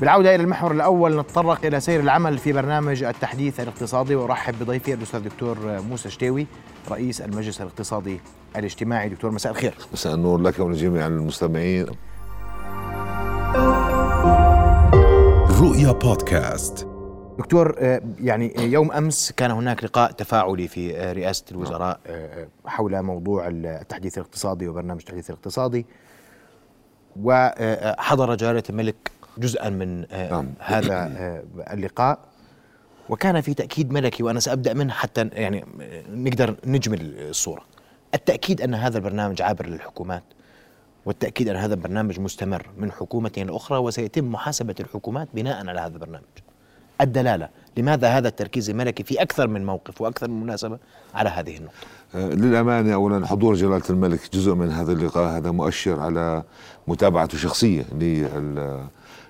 بالعودة إلى المحور الأول نتطرق إلى سير العمل في برنامج التحديث الاقتصادي. وأرحب بضيفي الأستاذ دكتور موسى شتاوي رئيس المجلس الاقتصادي الاجتماعي. دكتور مساء الخير. مساء النور لك ولجميع المستمعين. رؤيا بودكاست. دكتور آه، يعني يوم أمس كان هناك لقاء تفاعلي في آه، رئاسة الوزراء آه، حول موضوع التحديث الاقتصادي وبرنامج التحديث الاقتصادي. وحضر جلاله الملك جزءا من نعم. هذا اللقاء. وكان في تأكيد ملكي وأنا سأبدأ منه حتى يعني نقدر نجمل الصورة. التأكيد أن هذا البرنامج عابر للحكومات والتأكيد أن هذا البرنامج مستمر من حكومة إلى أخرى وسيتم محاسبة الحكومات بناء على هذا البرنامج. الدلالة. لماذا هذا التركيز الملكي في أكثر من موقف وأكثر من مناسبة على هذه النقطة؟ آه، للأمانة اولا حضور جلالة الملك جزء من هذا اللقاء هذا مؤشر على متابعته شخصية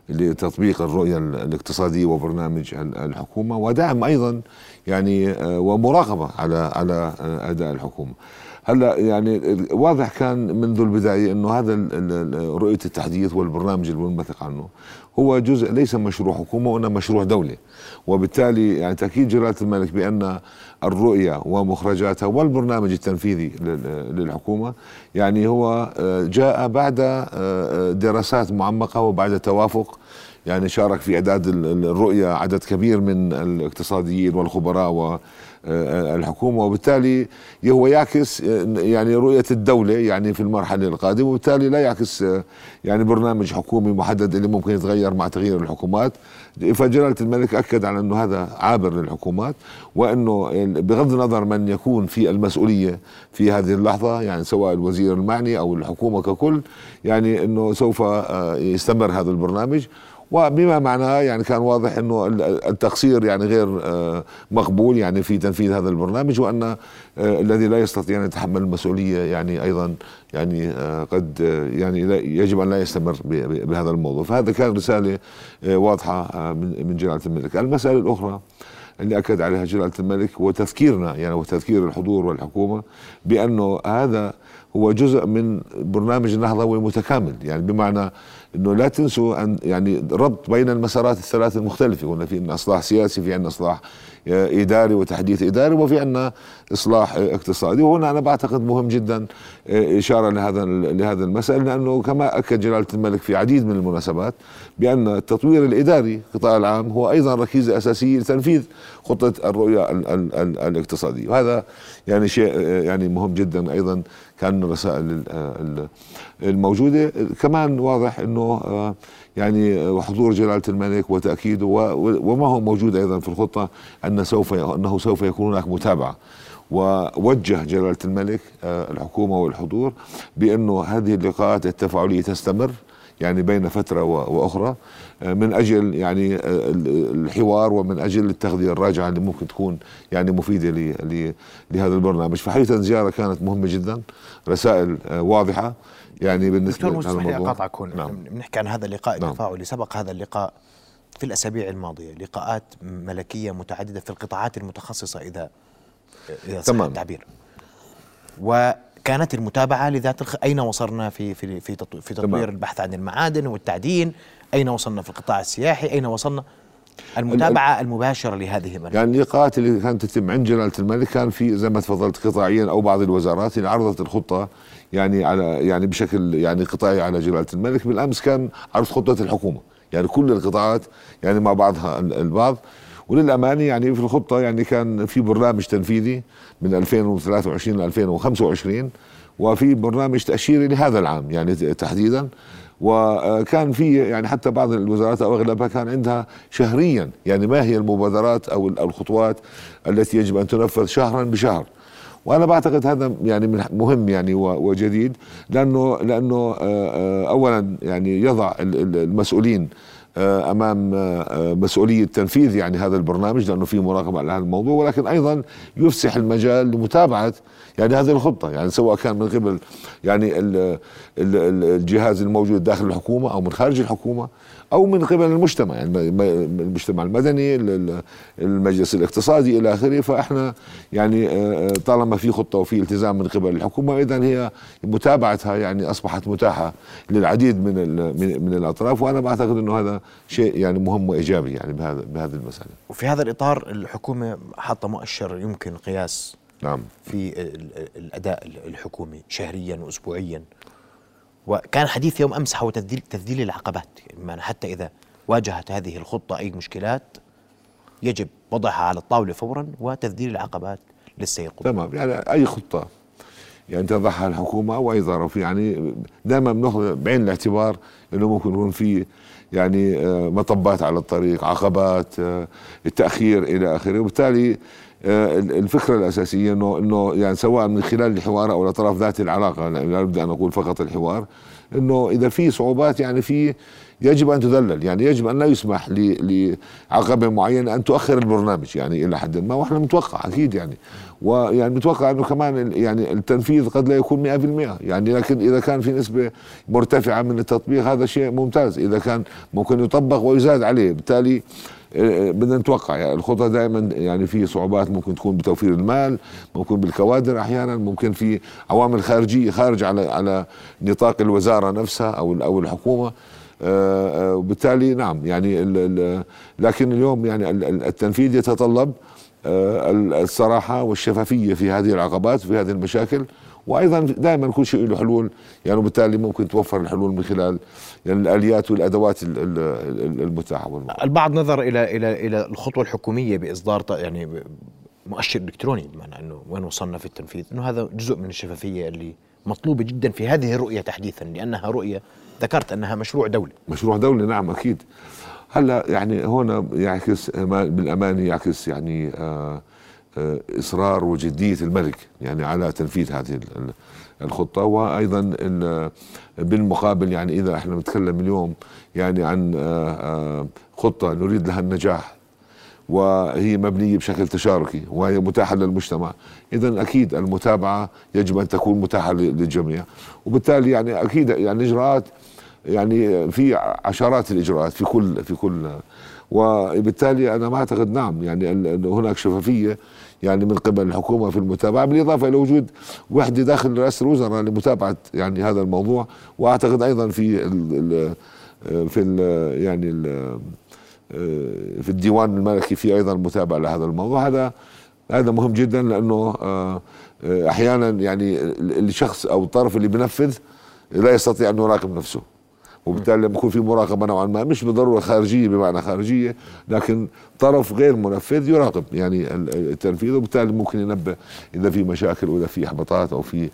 لتطبيق الرؤية الاقتصادية وبرنامج الحكومة ودعم أيضا يعني آه، ومراقبة على على آه، أداء الحكومة. هلأ يعني واضح كان منذ البداية إنه هذا رؤية التحديث والبرنامج المنبثق عنه هو جزء ليس مشروع حكومة وإنما مشروع دولة. وبالتالي يعني تأكيد جلالة الملك بأن الرؤية ومخرجاتها والبرنامج التنفيذي للحكومة يعني هو آه، جاء بعد آه، دراسات معمقة وبعد توافق يعني شارك في اعداد الرؤية عدد كبير من الاقتصاديين والخبراء والحكومة وبالتالي هو يعكس يعني رؤية الدولة يعني في المرحلة القادمة وبالتالي لا يعكس يعني برنامج حكومي محدد اللي ممكن يتغير مع تغيير الحكومات. فجلاله الملك أكد على إنه هذا عابر للحكومات وإنه بغض النظر من يكون في المسؤولية في هذه اللحظة يعني سواء الوزير المعني أو الحكومة ككل يعني إنه سوف يستمر هذا البرنامج. وبما معناه يعني كان واضح إنه التقصير يعني غير آه، مقبول يعني في تنفيذ هذا البرنامج وأن آه، الذي لا يستطيع أن يتحمل المسؤولية يعني أيضا يعني آه، قد يعني يجب أن لا يستمر بهذا الموضوع. فهذا كان رسالة واضحة من جلالة الملك. المسألة الأخرى اللي أكد عليها جلالة الملك وتذكيرنا يعني وتذكير الحضور والحكومة بأنه هذا هو جزء من برنامج النهضه المتكامل يعني بمعنى إنه لا تنسوا أن يعني ربط بين المسارات الثلاث المختلفة. قلنا في عندنا إصلاح سياسي في عندنا إصلاح إداري وتحديث إداري وفي عندنا إصلاح اقتصادي وهنا أنا بعتقد مهم جدا آه، إشارة لهذا لهذا المسألة لأنه كما أكد جلالة الملك في عديد من المناسبات بأن التطوير الإداري القطاع العام هو أيضا ركيزه اساسيه لتنفيذ خطة الرؤية الاقتصادية. وهذا يعني شيء آه، يعني مهم جدا أيضا كأن من الرسائل الموجودة. كمان واضح إنه آه، يعني حضور جلالة الملك وتأكيده وما هو موجود أيضا في الخطة أن سوف أنه سوف يكون هناك متابعة. ووجه جلالة الملك آه، الحكومة والحضور بأنه هذه اللقاءات التفاعلية تستمر يعني بين فترة وأخرى آه، من أجل يعني آه، الحوار ومن أجل التغذية الراجعة اللي ممكن تكون يعني مفيدة لهذا البرنامج. فحقيقة زياره كانت مهمة جدا رسائل واضحة. يعني بالنسبة دكتور لي أقاطعك هون. نعم. بنحكي عن هذا اللقاء نعم. التفاعلي. سبق هذا اللقاء في الأسابيع الماضية لقاءات ملكية متعددة في القطاعات المتخصصة إذا صح التعبير. وكانت المتابعة لذات الخ... أين وصلنا في في في في تطوير تمام. البحث عن المعادن والتعدين؟ أين وصلنا في القطاع السياحي؟ أين وصلنا؟ المتابعة المباشرة لهذه المرحلة. يعني اللقاءات اللي كانت تتم عند جلالة الملك كان في زي ما تفضلت قطاعيا أو بعض الوزارات اللي عرضت الخطة يعني على يعني بشكل يعني قطاعي على جلالة الملك. بالأمس كان عرض خطة الحكومة. يعني كل القطاعات يعني مع بعضها البعض وللأمانة يعني في الخطة يعني كان في برنامج تنفيذي من 2023 ل 2025 وفي برنامج تأشيري لهذا العام يعني تحديدا. وكان في يعني حتى بعض الوزارات أو أغلبها كان عندها شهريا يعني ما هي المبادرات أو الخطوات التي يجب أن تنفذ شهرا بشهر. وأنا بعتقد هذا يعني مهم يعني وجديد لأنه لأنه آه، آه، اولا يعني يضع المسؤولين أمام مسؤولية تنفيذ يعني هذا البرنامج لأنه في مراقبة على هذا الموضوع ولكن أيضا يفسح المجال لمتابعة يعني هذه الخطة يعني سواء كان من قبل يعني الجهاز الموجود داخل الحكومة أو من خارج الحكومة أو من قبل المجتمع يعني المجتمع المدني المجلس الاقتصادي إلى آخره فإحنا يعني آه، طالما في خطة وفي التزام من قبل الحكومة اذا هي متابعتها يعني أصبحت متاحة للعديد من من الأطراف وأنا بعتقد إنه هذا شيء يعني مهم وإيجابي يعني بهذا بهذه المسألة. وفي هذا الإطار الحكومة حاطة مؤشر يمكن قياس نعم. في الأداء الحكومي شهريا واسبوعيا. وكان حديث يوم أمس حول تذليل تذليل العقبات. يعني حتى إذا واجهت هذه الخطة أي مشكلات يجب وضعها على الطاولة فورا وتذليل العقبات للسير تمام. يعني أي خطة؟ يعني تضعها الحكومة أو اي ظرف يعني دائما بنأخذ بعين الاعتبار إنه ممكن يكون في يعني آه، مطبات على الطريق عقبات آه، التأخير إلى آخره. وبالتالي الفكرة الأساسية انه إنه يعني سواء من خلال الحوار أو الأطراف ذات العلاقة لا اريد ان أقول فقط الحوار إنه إذا في صعوبات يعني في يجب أن تذلل يعني يجب أن لا يسمح لعقبة معينة أن تؤخر البرنامج يعني إلى حد ما وإحنا متوقع أكيد يعني ويعني متوقع إنه كمان يعني التنفيذ قد لا يكون 100% يعني لكن إذا كان في نسبة مرتفعة من التطبيق هذا شيء ممتاز إذا كان ممكن يطبق ويزاد عليه بالتالي آه، بدنا نتوقع. يعني الخطة دائما يعني في صعوبات ممكن تكون بتوفير المال ممكن بالكوادر أحيانا ممكن في عوامل خارجية خارج على على نطاق الوزارة نفسها أو أو الحكومة. آه، آه، وبالتالي نعم يعني لكن اليوم يعني التنفيذ يتطلب الصراحة والشفافية في هذه العقبات وفي هذه المشاكل. وأيضا دائما كل شيء له حلول. يعني وبالتالي ممكن توفر الحلول من خلال يعني الآليات والأدوات المتاحة البعض نظر إلى إلى إلى الخطوة الحكومية بإصدار يعني مؤشر إلكتروني بمعنى إنه وين وصلنا في التنفيذ؟ إنه هذا جزء من الشفافية اللي مطلوبه جدا في هذه الرؤية تحديثا لأنها رؤية ذكرت أنها مشروع دولي. مشروع دولي نعم أكيد. هلأ يعني هنا يعكس بالامانه يعكس يعني آه آه، إصرار وجدية الملك يعني على تنفيذ هذه الخطة. وأيضا بالمقابل يعني إذا إحنا نتكلم اليوم يعني عن آه، آه، خطة نريد لها النجاح وهي مبنية بشكل تشاركي وهي متاحة للمجتمع اذا أكيد المتابعة يجب أن تكون متاحة للجميع. وبالتالي يعني أكيد يعني إجراءات يعني في عشرات الإجراءات في كل في كل. وبالتالي أنا ما أعتقد نعم يعني هناك شفافية يعني من قبل الحكومة في المتابعة بالإضافة إلى وجود وحدة داخل رئاسة الوزراء لمتابعة يعني هذا الموضوع. وأعتقد أيضا في ال في ال يعني ال في الديوان الملكي في أيضا متابعة لهذا الموضوع. هذا هذا مهم جدا لأنه آه، أحيانا يعني الشخص أو الطرف اللي بينفذ لا يستطيع أن يراقب نفسه. وبالتالي لما يكون في مراقبة نوعا ما مش بالضرورة خارجية بمعنى خارجية لكن طرف غير منفذ يراقب يعني التنفيذ وبالتالي ممكن ينبه إذا في مشاكل وإذا في إحباطات أو في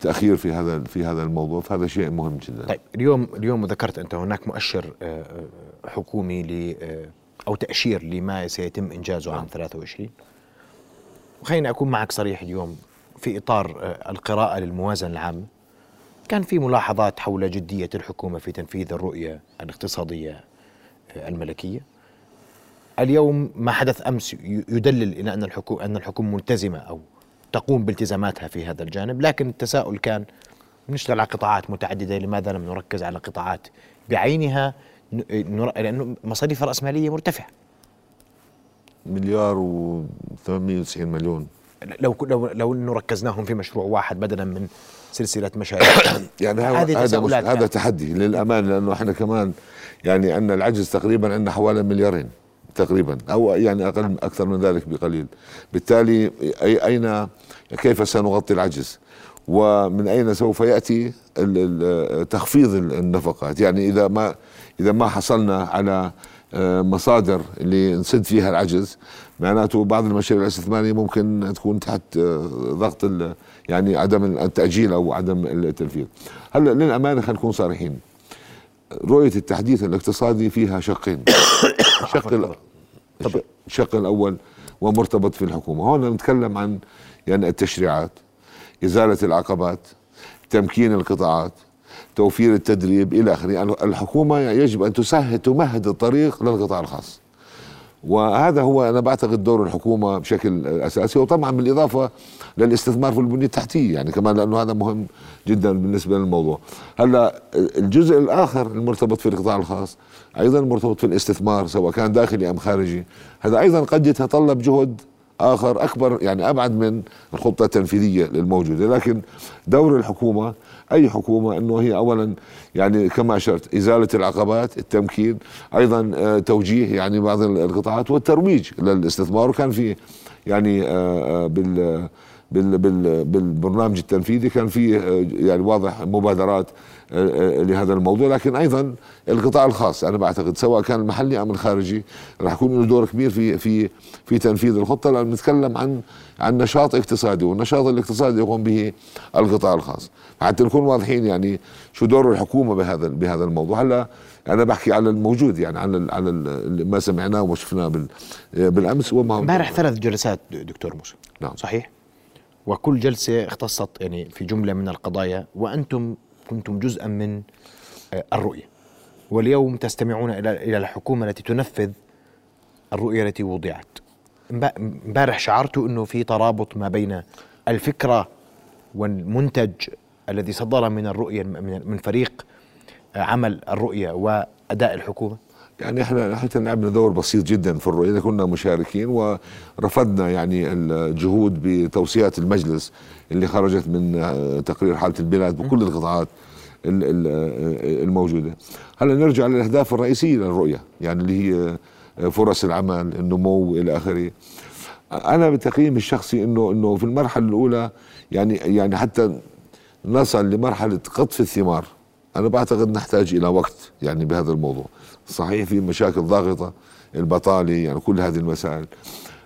تأخير في هذا في هذا الموضوع. فهذا شيء مهم جدا. طيب اليوم اليوم ذكرت أنت هناك مؤشر آه، آه، حكومي ل آه، أو تأشير لما سيتم إنجازه عام 23 نعم. وخليني أكون معك صريح اليوم في إطار القراءة للموازنه العامه كان في ملاحظات حول جدية الحكومة في تنفيذ الرؤية الاقتصادية آه، الملكية؟ اليوم ما حدث أمس يدلل إلى أن الحكومة أن الحكومة ملتزمة أو تقوم بالتزاماتها في هذا الجانب لكن التساؤل كان نشتغل على قطاعات متعددة لماذا لم نركز على قطاعات بعينها؟ لأنه مصاريف الرأسمالية مرتفعة. مليار و 890 مليون. لو لو لو انه ركزناهم في مشروع واحد بدلا من سلسلة مشاريع يعني هذا هذا هذا تحدي للامانه لأنه إحنا كمان يعني عندنا العجز تقريبا عندنا حوالي مليارين تقريبا أو يعني أقل أكثر من ذلك بقليل. بالتالي أي اين كيف سنغطي العجز؟ ومن أين سوف يأتي تخفيض النفقات؟ يعني إذا ما إذا ما حصلنا على مصادر اللي نسد فيها العجز معناته بعض المشاريع الاستثمارية ممكن تكون تحت آه، ضغط يعني عدم التأجيل أو عدم التنفيذ. هلأ للأمانة خلينا نكون صريحين. رؤية التحديث الاقتصادي فيها شقين. شق الشق الأول ومرتبط في الحكومة، هون نتكلم عن يعني التشريعات، إزالة العقبات، تمكين القطاعات، توفير التدريب إلى آخره، يعني الحكومة يجب أن تسهل تمهد الطريق للقطاع الخاص. وهذا هو أنا بعتقد دور الحكومة بشكل أساسي وطبعا بالإضافة للاستثمار في البنية التحتية يعني كمان لأنه هذا مهم جدا بالنسبة للموضوع. هلأ الجزء الآخر المرتبط في القطاع الخاص أيضا مرتبط في الاستثمار سواء كان داخلي أم خارجي. هذا أيضا قد يتطلب جهد آخر أكبر يعني أبعد من الخطة التنفيذية الموجودة. لكن دور الحكومة أي حكومة إنه هي اولا يعني كما أشرت إزالة العقبات التمكين أيضا آه، توجيه يعني بعض القطاعات والترويج للاستثمار. وكان في يعني آه، آه، بال بالبرنامج التنفيذي. كان فيه يعني واضح مبادرات لهذا الموضوع. لكن أيضا القطاع الخاص أنا بعتقد سواء كان المحلي أم الخارجي راح يكون له دور كبير في في في تنفيذ الخطة. لأن نتكلم عن عن نشاط اقتصادي والنشاط الاقتصادي يقوم به القطاع الخاص. حتى نكون واضحين يعني شو دور الحكومة بهذا بهذا الموضوع. هلا أنا بحكي على الموجود يعني على على ما سمعناه وما شفناه بالأمس وما امبارح ثلاث جلسات دكتور موسى. نعم. صحيح؟ وكل جلسة اختصت يعني في جملة من القضايا وأنتم كنتم جزءا من آه، الرؤية. واليوم تستمعون إلى الحكومة التي تنفذ الرؤية التي وضعت. إمبارح شعرت إنه في ترابط ما بين الفكرة والمنتج الذي صدر من الرؤية من فريق آه، عمل الرؤية وأداء الحكومة. يعني إحنا حتى لعبنا دور بسيط جدا في الرؤية كنا مشاركين ورفضنا يعني الجهود بتوصيات المجلس اللي خرجت من آه، تقرير حالة البلاد بكل القطاعات الموجودة. هلأ نرجع للأهداف الرئيسية للرؤية يعني اللي هي فرص العمل النمو إلى آخره. أنا بتقييمي الشخصي إنه إنه في المرحلة الأولى يعني يعني حتى نصل لمرحلة قطف الثمار. أنا بعتقد نحتاج إلى وقت يعني بهذا الموضوع. صحيح في مشاكل ضاغطة البطالة يعني كل هذه المسائل.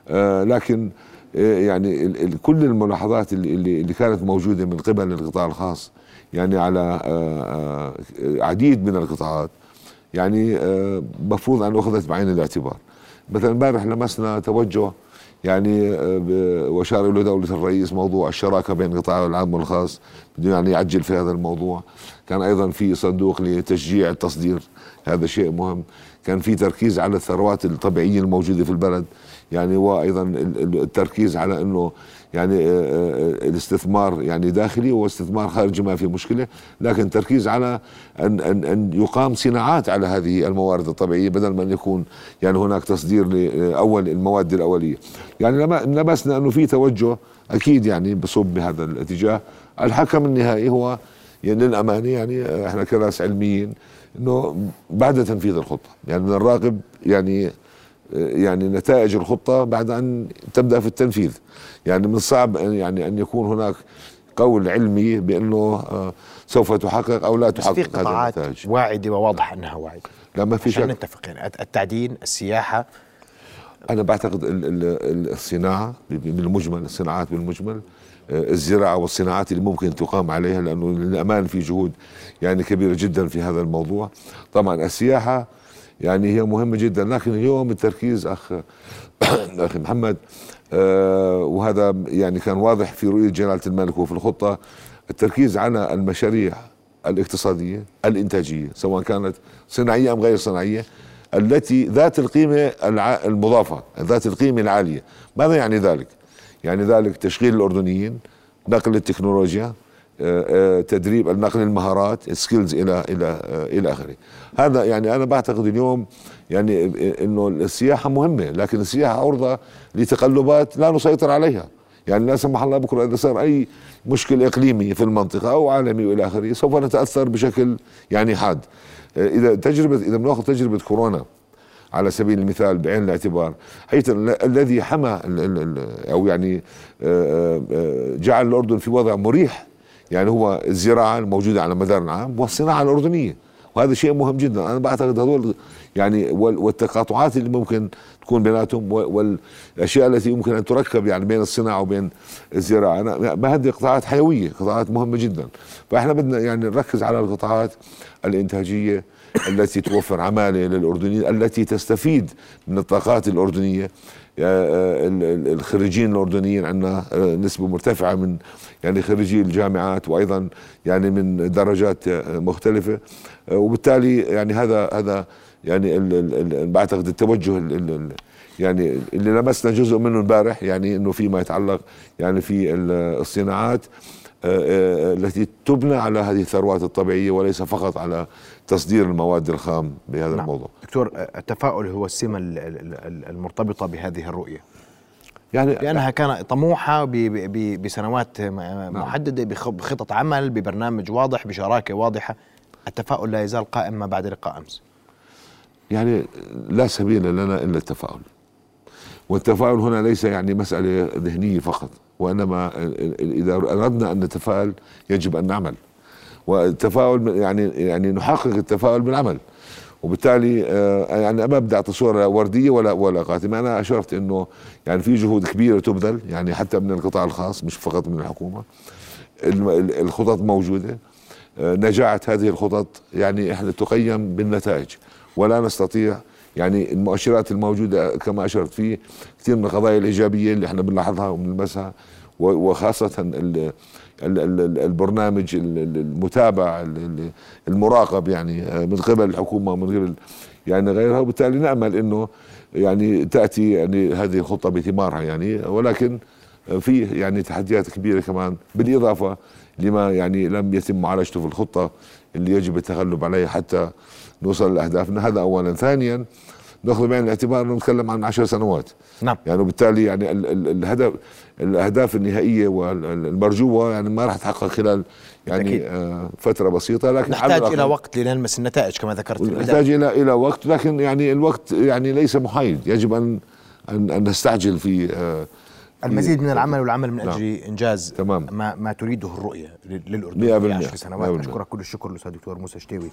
آه لكن آه يعني كل الملاحظات اللي, اللي كانت موجودة من قبل القطاع الخاص يعني على آه عديد من القطاعات يعني مفروض أن أخذت بعين الاعتبار. مثلا امبارح لمسنا توجه يعني آه، وأشار إلى دولة الرئيس موضوع الشراكة بين القطاع العام والخاص بده يعني يعجل في هذا الموضوع. كان أيضا في صندوق لتشجيع التصدير هذا شيء مهم. كان في تركيز على الثروات الطبيعية الموجودة في البلد. يعني وأيضا التركيز على إنه يعني آه، آه، الاستثمار يعني داخلي واستثمار خارجي ما في مشكلة لكن تركيز على أن أن أن يقام صناعات على هذه الموارد الطبيعية بدل ما أن يكون يعني هناك تصدير لاول المواد الأولية. يعني لمسنا أنه في توجه أكيد يعني بصب بهذا الاتجاه. الحكم النهائي هو يعني للأمانة يعني إحنا كناس علميين إنه بعد تنفيذ الخطة. يعني نراقب يعني يعني نتائج الخطة بعد أن تبدأ في التنفيذ. يعني من الصعب يعني أن يكون هناك قول علمي بأنه آه، سوف تحقق أو لا تحقق في قطاعات واعدة وواضح أنها واعدة. لا ما في شك. نتفق يعني التعدين السياحة. أنا بعتقد الصناعة بالمجمل الصناعات بالمجمل آه، الزراعة والصناعات اللي ممكن تقام عليها لأنه للأمان في جهود يعني كبيرة جدا في هذا الموضوع. طبعا السياحة يعني هي مهمة جدا. لكن اليوم التركيز اخ أخي محمد آه وهذا يعني كان واضح في رؤية جلالة الملك وفي الخطة. التركيز على المشاريع الاقتصادية الإنتاجية سواء كانت صناعية أم غير صناعية التي ذات القيمة المضافة ذات القيمة العالية. ماذا يعني ذلك؟ يعني ذلك تشغيل الأردنيين نقل التكنولوجيا تدريب النقل المهارات سكيلز إلى إلى آه، إلى آخره. هذا يعني أنا بعتقد اليوم يعني إنه السياحة مهمة لكن السياحة عرضة لتقلبات لا نسيطر عليها. يعني لا سمح الله بكرة إذا صار أي مشكل اقليمي في المنطقة أو عالمي وإلى آخره سوف نتأثر بشكل يعني حاد. إذا تجربة إذا بناخذ تجربة كورونا على سبيل المثال بعين الاعتبار حيث الذي حمى أو يعني جعل الأردن في وضع مريح يعني هو الزراعة الموجودة على مدار العام والصناعة الأردنية وهذا شيء مهم جدا. أنا بعتقد هذول يعني والتقاطعات اللي ممكن تكون بيناتهم والأشياء التي يمكن أن تركب يعني بين الصناعة وبين الزراعة. ما هذه قطاعات حيوية قطاعات مهمة جدا. فإحنا بدنا يعني نركز على القطاعات الإنتاجية التي توفر عمالة للأردنيين التي تستفيد من الطاقات الأردنية. آه، الخريجين الأردنيين عندنا آه، نسبة مرتفعة من يعني خريجي الجامعات وأيضا يعني من درجات آه، مختلفه وبالتالي يعني هذا هذا يعني بعتقد التوجه ال ال يعني اللي لمسنا جزء منه امبارح يعني إنه فيما يتعلق يعني في الصناعات آه، آه، التي تبنى على هذه الثروات الطبيعية وليس فقط على تصدير المواد الخام بهذا نعم. الموضوع. دكتور التفاؤل هو السمة المرتبطة بهذه الرؤية. يعني لأنها كانت طموحة بسنوات نعم. محددة بخطط عمل ببرنامج واضح بشراكة واضحة التفاؤل لا يزال قائم ما بعد لقاء أمس. يعني لا سبيل لنا إلا التفاؤل. والتفاؤل هنا ليس يعني مسألة ذهنية فقط وإنما إذا أردنا أن نتفائل يجب أن نعمل. والتفاؤل يعني يعني نحقق التفاؤل بالعمل. وبالتالي آه، يعني ما بدي أعطي صورة وردية ولا ولا قاتمة. أنا اشرت إنه يعني في جهود كبيرة تبذل يعني حتى من القطاع الخاص مش فقط من الحكومة. الخطط موجودة. آه، نجاعة هذه الخطط يعني إحنا تقيم بالنتائج. ولا نستطيع. يعني المؤشرات الموجودة كما أشرت فيه كثير من القضايا الإيجابية اللي إحنا بنلاحظها وبنلمسها وخاصة البرنامج المتابع المراقب يعني من قبل الحكومة ومن قبل يعني غيرها. وبالتالي نأمل إنه يعني تأتي يعني هذه الخطة بثمارها يعني. ولكن في يعني تحديات كبيرة كمان بالإضافة لما يعني لم يتم معالجته في الخطة اللي يجب التغلب عليها حتى نوصل لاهدافنا هذا اولا. ثانيا نأخذ بعين الاعتبار إنه نتكلم عن عشر سنوات. نعم. يعني وبالتالي يعني الهدف الأهداف النهائية والمرجوة يعني ما راح تحقق خلال يعني آه فترة بسيطة. لكن نحتاج إلى وقت لنلمس النتائج كما ذكرت. نحتاج إلى إلى وقت. لكن يعني الوقت يعني ليس محايد. يجب ان ان, أن نستعجل في آه المزيد من العمل والعمل من أجل نعم. إنجاز تمام. ما ما تريده الرؤية للأردن في عشر سنوات. أشكرك كل الشكر الأستاذ دكتور موسى شتيوي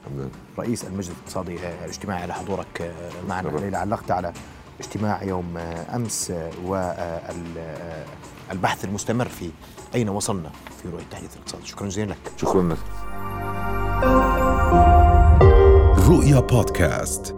رئيس المجلس الاقتصادي الاجتماعي على حضورك معنا. الليلة علقت على اجتماع يوم أمس والبحث المستمر في أين وصلنا في رؤية التحديث الاقتصادي شكرا جزيلا لك. شكرا لك. رؤيا بودكاست.